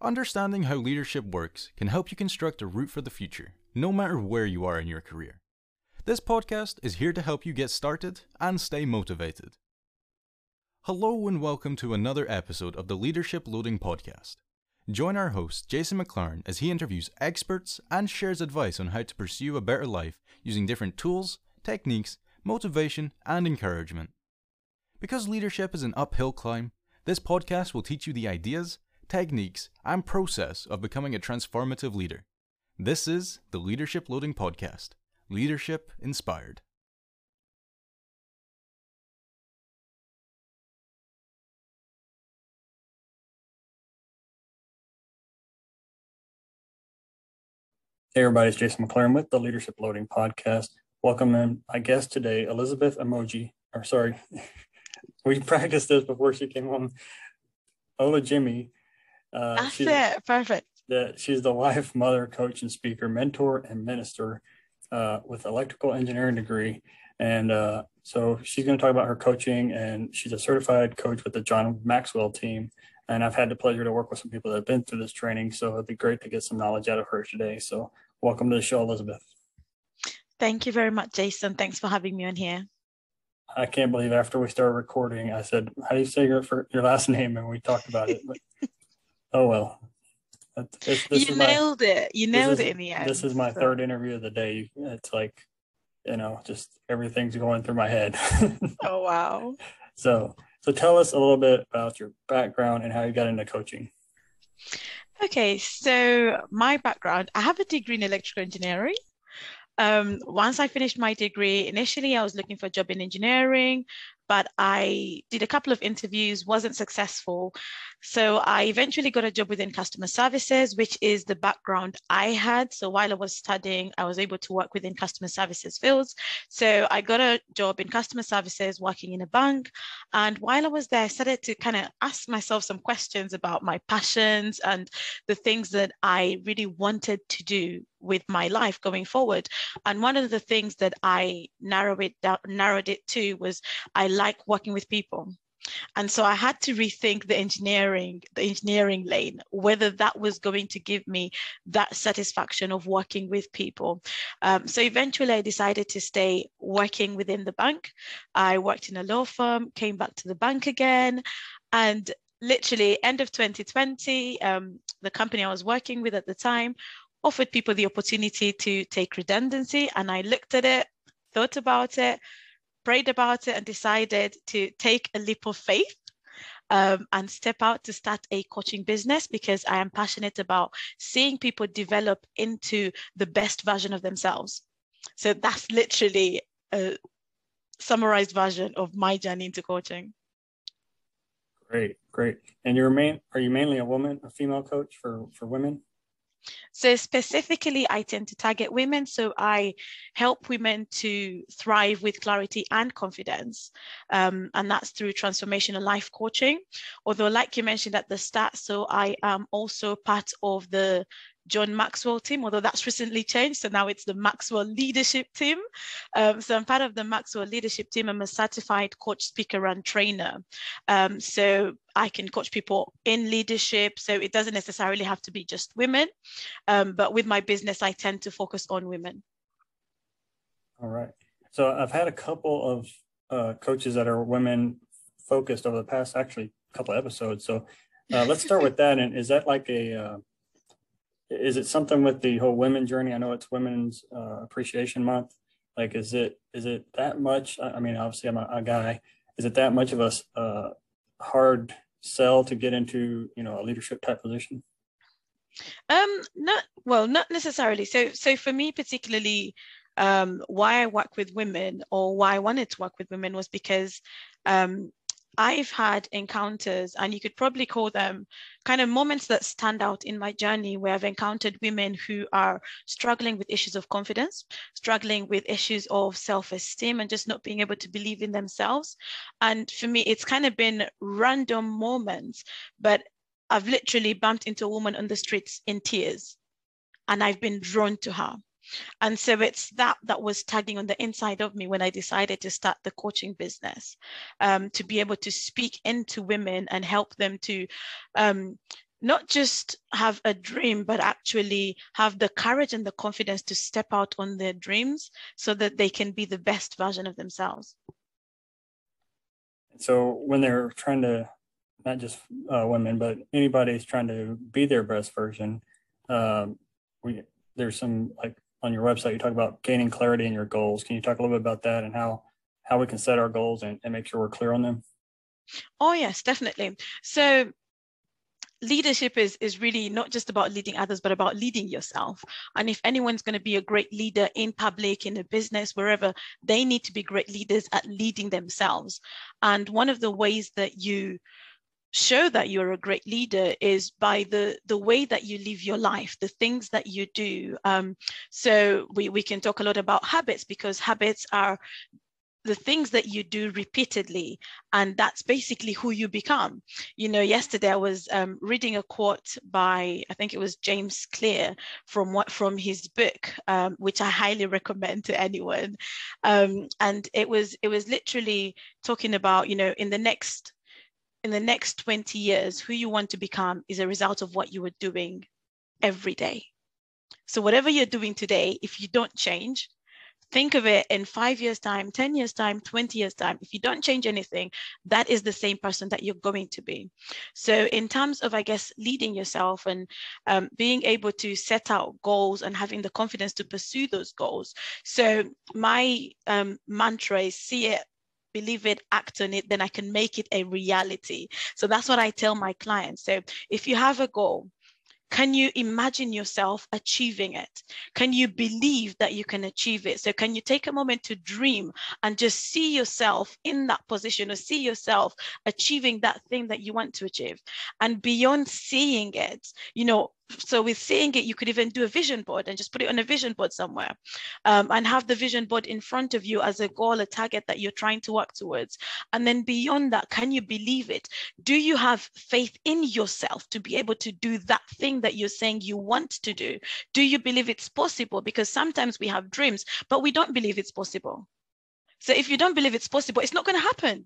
Understanding how leadership works can help you construct a route for the future, no matter where you are in your career. This podcast is here to help you get started and stay motivated. Hello, and welcome to another episode of the Leadership Loading Podcast. Join our host, Jason McLaren, as he interviews experts and shares advice on how to pursue a better life using different tools, techniques, motivation, and encouragement. Because leadership is an uphill climb, this podcast will teach you the ideas, techniques, and process of becoming a transformative leader. This is the Leadership Loading Podcast Leadership Inspired. Hey, everybody, it's Jason McLaren with the Leadership Loading Podcast. Welcome in, I guess, today, Elizabeth Emoji, or sorry, we practiced this before she came home. Olujimi uh, That's it. Perfect. The, she's the wife, mother, coach, and speaker, mentor, and minister uh, with electrical engineering degree. And uh, so she's going to talk about her coaching, and she's a certified coach with the John Maxwell team. And I've had the pleasure to work with some people that have been through this training. So it'd be great to get some knowledge out of her today. So welcome to the show, Elizabeth. Thank you very much, Jason. Thanks for having me on here. I can't believe after we started recording, I said, "How do you say your your last name?" And we talked about it. Oh well. This, this you nailed my, it. You nailed is, it in the end. This is my so. third interview of the day. It's like, you know, just everything's going through my head. oh wow. So so tell us a little bit about your background and how you got into coaching. Okay, so my background, I have a degree in electrical engineering. Um, once I finished my degree, initially I was looking for a job in engineering, but I did a couple of interviews, wasn't successful. So I eventually got a job within customer services, which is the background I had. So while I was studying, I was able to work within customer services fields. So I got a job in customer services working in a bank. And while I was there, I started to kind of ask myself some questions about my passions and the things that I really wanted to do with my life going forward. And one of the things that I narrowed it down, narrowed it to was I like working with people. And so I had to rethink the engineering, the engineering lane, whether that was going to give me that satisfaction of working with people. Um, so eventually I decided to stay working within the bank. I worked in a law firm, came back to the bank again, and literally end of 2020, um, the company I was working with at the time offered people the opportunity to take redundancy. And I looked at it, thought about it, prayed about it and decided to take a leap of faith um, and step out to start a coaching business because I am passionate about seeing people develop into the best version of themselves. So that's literally a summarized version of my journey into coaching. Great, great. And you're main are you mainly a woman, a female coach for for women? So specifically, I tend to target women. So I help women to thrive with clarity and confidence. Um, and that's through transformational life coaching. Although, like you mentioned at the start, so I am also part of the John Maxwell team, although that's recently changed. So now it's the Maxwell leadership team. Um, so I'm part of the Maxwell leadership team. I'm a certified coach, speaker, and trainer. Um, so I can coach people in leadership. So it doesn't necessarily have to be just women. Um, but with my business, I tend to focus on women. All right. So I've had a couple of uh, coaches that are women focused over the past actually couple of episodes. So uh, let's start with that. And is that like a uh, is it something with the whole women journey? I know it's Women's uh, Appreciation Month. Like, is it is it that much? I mean, obviously, I'm a, a guy. Is it that much of a uh, hard sell to get into, you know, a leadership type position? Um, not well, not necessarily. So, so for me particularly, um, why I work with women or why I wanted to work with women was because um, I've had encounters, and you could probably call them kind of moments that stand out in my journey where I've encountered women who are struggling with issues of confidence, struggling with issues of self esteem, and just not being able to believe in themselves. And for me, it's kind of been random moments, but I've literally bumped into a woman on the streets in tears, and I've been drawn to her and so it's that that was tagging on the inside of me when I decided to start the coaching business, um, to be able to speak into women and help them to um, not just have a dream, but actually have the courage and the confidence to step out on their dreams so that they can be the best version of themselves. So when they're trying to, not just uh, women, but anybody's trying to be their best version, um, we there's some like on your website you talk about gaining clarity in your goals. Can you talk a little bit about that and how how we can set our goals and, and make sure we're clear on them? Oh yes, definitely. So leadership is is really not just about leading others but about leading yourself and if anyone's going to be a great leader in public in a business wherever they need to be great leaders at leading themselves and one of the ways that you show that you're a great leader is by the the way that you live your life the things that you do. Um, so we, we can talk a lot about habits because habits are the things that you do repeatedly and that's basically who you become. You know yesterday i was um, reading a quote by i think it was james clear from what from his book um, which i highly recommend to anyone. Um, and it was it was literally talking about you know in the next in the next 20 years who you want to become is a result of what you are doing every day. So whatever you're doing today if you don't change think of it in five years time 10 years time 20 years time. If you don't change anything that is the same person that you're going to be. So in terms of i guess leading yourself and um, being able to set out goals and having the confidence to pursue those goals. So my um, mantra is see it believe it, act on it, then I can make it a reality. So that's what I tell my clients. So if you have a goal, can you imagine yourself achieving it? Can you believe that you can achieve it? So, can you take a moment to dream and just see yourself in that position or see yourself achieving that thing that you want to achieve? And beyond seeing it, you know, so with seeing it, you could even do a vision board and just put it on a vision board somewhere um, and have the vision board in front of you as a goal, a target that you're trying to work towards. And then beyond that, can you believe it? Do you have faith in yourself to be able to do that thing that you're saying you want to do? Do you believe it's possible? Because sometimes we have dreams, but we don't believe it's possible. So if you don't believe it's possible, it's not going to happen.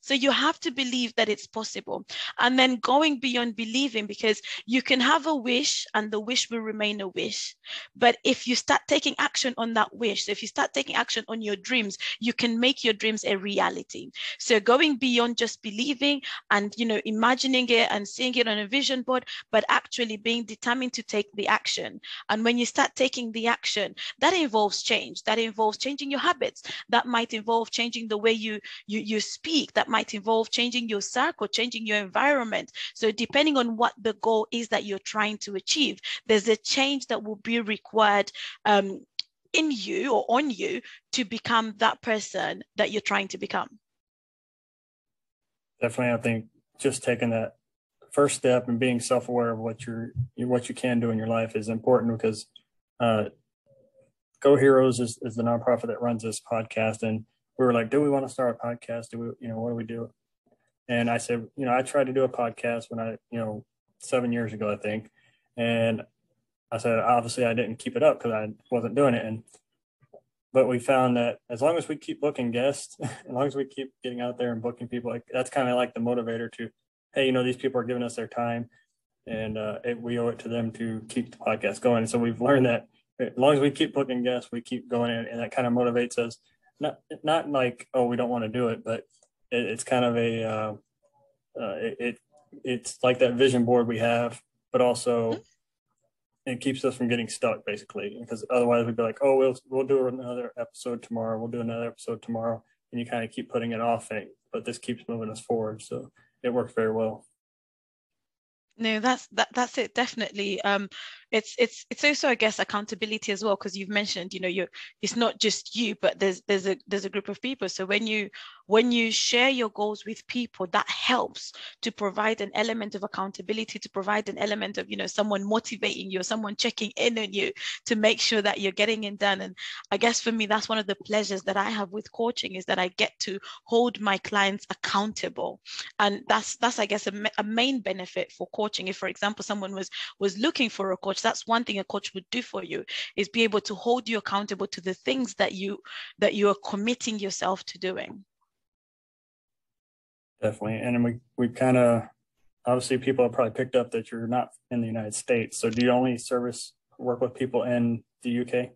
So you have to believe that it's possible. And then going beyond believing, because you can have a wish and the wish will remain a wish. But if you start taking action on that wish, so if you start taking action on your dreams, you can make your dreams a reality. So going beyond just believing and you know imagining it and seeing it on a vision board, but actually being determined to take the action. And when you start taking the action, that involves change. That involves changing your habits. That might involve changing the way you you you speak. That might involve changing your circle, changing your environment. So depending on what the goal is that you're trying to achieve, there's a change that will be required um, in you or on you to become that person that you're trying to become. Definitely, I think just taking that first step and being self-aware of what you're what you can do in your life is important because uh, Go Heroes is, is the nonprofit that runs this podcast, and we were like, do we want to start a podcast? Do we, you know, what do we do? And I said, you know, I tried to do a podcast when I, you know, seven years ago, I think. And I said, obviously I didn't keep it up because I wasn't doing it. And, but we found that as long as we keep booking guests, as long as we keep getting out there and booking people, like that's kind of like the motivator to, hey, you know, these people are giving us their time and uh, it, we owe it to them to keep the podcast going. And so we've learned that as long as we keep booking guests, we keep going and, and that kind of motivates us not not like oh we don't want to do it, but it, it's kind of a uh, uh, it, it, it's like that vision board we have, but also mm-hmm. it keeps us from getting stuck basically because otherwise we'd be like oh we'll we'll do another episode tomorrow, we'll do another episode tomorrow, and you kind of keep putting it off, and, but this keeps moving us forward, so it works very well. No, that's that that's it definitely. Um, it's it's it's also i guess accountability as well because you've mentioned you know you it's not just you but there's there's a there's a group of people. So when you when you share your goals with people that helps to provide an element of accountability to provide an element of you know someone motivating you or someone checking in on you to make sure that you're getting it done. And i guess for me that's one of the pleasures that i have with coaching is that i get to hold my clients accountable. And that's that's i guess a, a main benefit for coaching. If for example someone was was looking for a coach coach that's one thing a coach would do for you is be able to hold you accountable to the things that you that you are committing yourself to doing definitely and we we kind of obviously people have probably picked up that you're not in the United States. So do you only service work with people in the UK?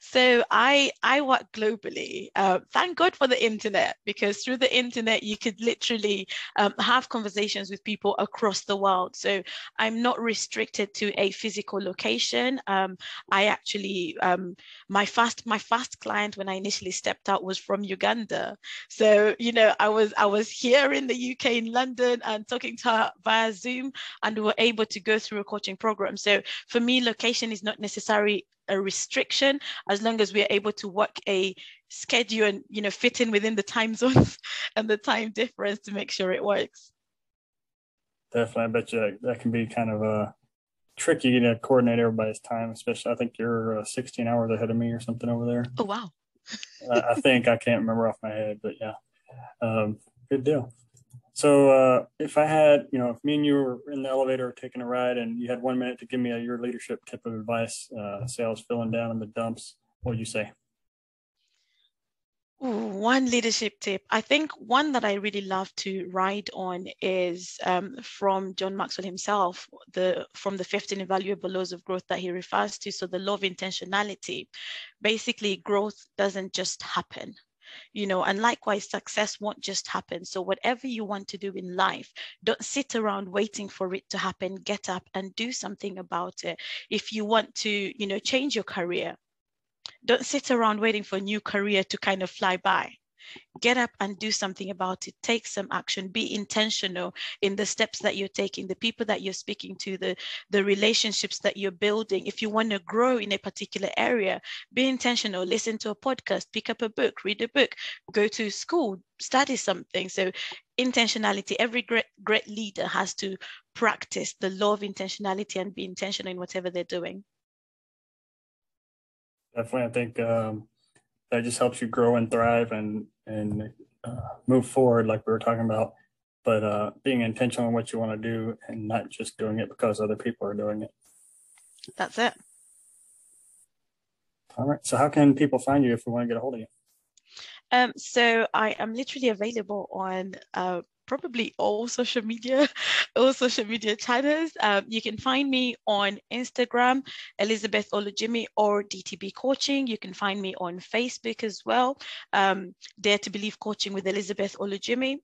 So I I work globally. Uh, thank God for the internet because through the internet you could literally um, have conversations with people across the world. So I'm not restricted to a physical location. Um, I actually um, my first my first client when I initially stepped out was from Uganda. So you know I was I was here in the UK in London and talking to her via Zoom, and we were able to go through a coaching program. So for me, location is not necessary a restriction as long as we're able to work a schedule and you know fit in within the time zones and the time difference to make sure it works. Definitely i bet you that can be kind of a uh, tricky to coordinate everybody's time especially i think you're uh, 16 hours ahead of me or something over there. Oh wow. I, I think i can't remember off my head but yeah. Um, good deal so uh, if I had, you know, if me and you were in the elevator taking a ride and you had one minute to give me a, your leadership tip of advice, uh, say I was feeling down in the dumps, what would you say? One leadership tip. I think one that I really love to ride on is um, from John Maxwell himself, the from the 15 invaluable laws of growth that he refers to. So the law of intentionality. Basically, growth doesn't just happen you know and likewise success won't just happen. So whatever you want to do in life don't sit around waiting for it to happen. Get up and do something about it. If you want to you know change your career don't sit around waiting for a new career to kind of fly by get up and do something about it. Take some action. Be intentional in the steps that you're taking the people that you're speaking to the the relationships that you're building. If you want to grow in a particular area be intentional. Listen to a podcast pick up a book read a book go to school study something. So intentionality every great great leader has to practice the law of intentionality and be intentional in whatever they're doing. Definitely i think um that just helps you grow and thrive and and uh, move forward like we were talking about. But uh, being intentional in what you want to do and not just doing it because other people are doing it. That's it. All right. So how can people find you if we want to get a hold of you? Um, so I am literally available on uh, probably all social media, all social media channels. Um, you can find me on Instagram, Elizabeth Olujimi or DTB Coaching. You can find me on Facebook as well, um, Dare to Believe Coaching with Elizabeth Olujimi.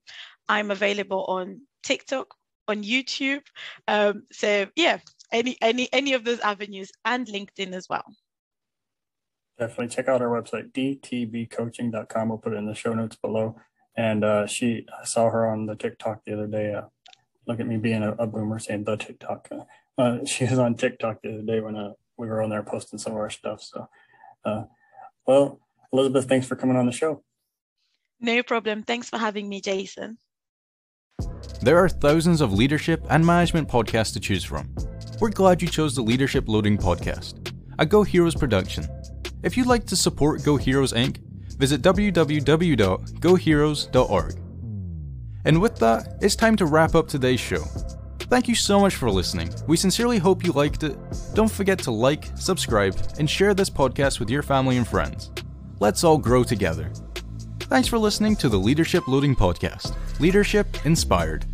I'm available on TikTok, on YouTube. Um, so yeah, any any any of those avenues and LinkedIn as well. Definitely check out our website, dtbcoaching.com. We'll put it in the show notes below. And uh, she I saw her on the TikTok the other day. Uh, look at me being a, a boomer saying the TikTok. Uh, uh she was on TikTok the other day when uh, we were on there posting some of our stuff. So, uh, well, Elizabeth, thanks for coming on the show. No problem. Thanks for having me, Jason. There are thousands of leadership and management podcasts to choose from. We're glad you chose the Leadership Loading podcast, a Go Heroes production. If you'd like to support Go Heroes Inc., visit www.goheroes.org. And with that, it's time to wrap up today's show. Thank you so much for listening. We sincerely hope you liked it. Don't forget to like, subscribe, and share this podcast with your family and friends. Let's all grow together. Thanks for listening to the Leadership Loading Podcast. Leadership inspired.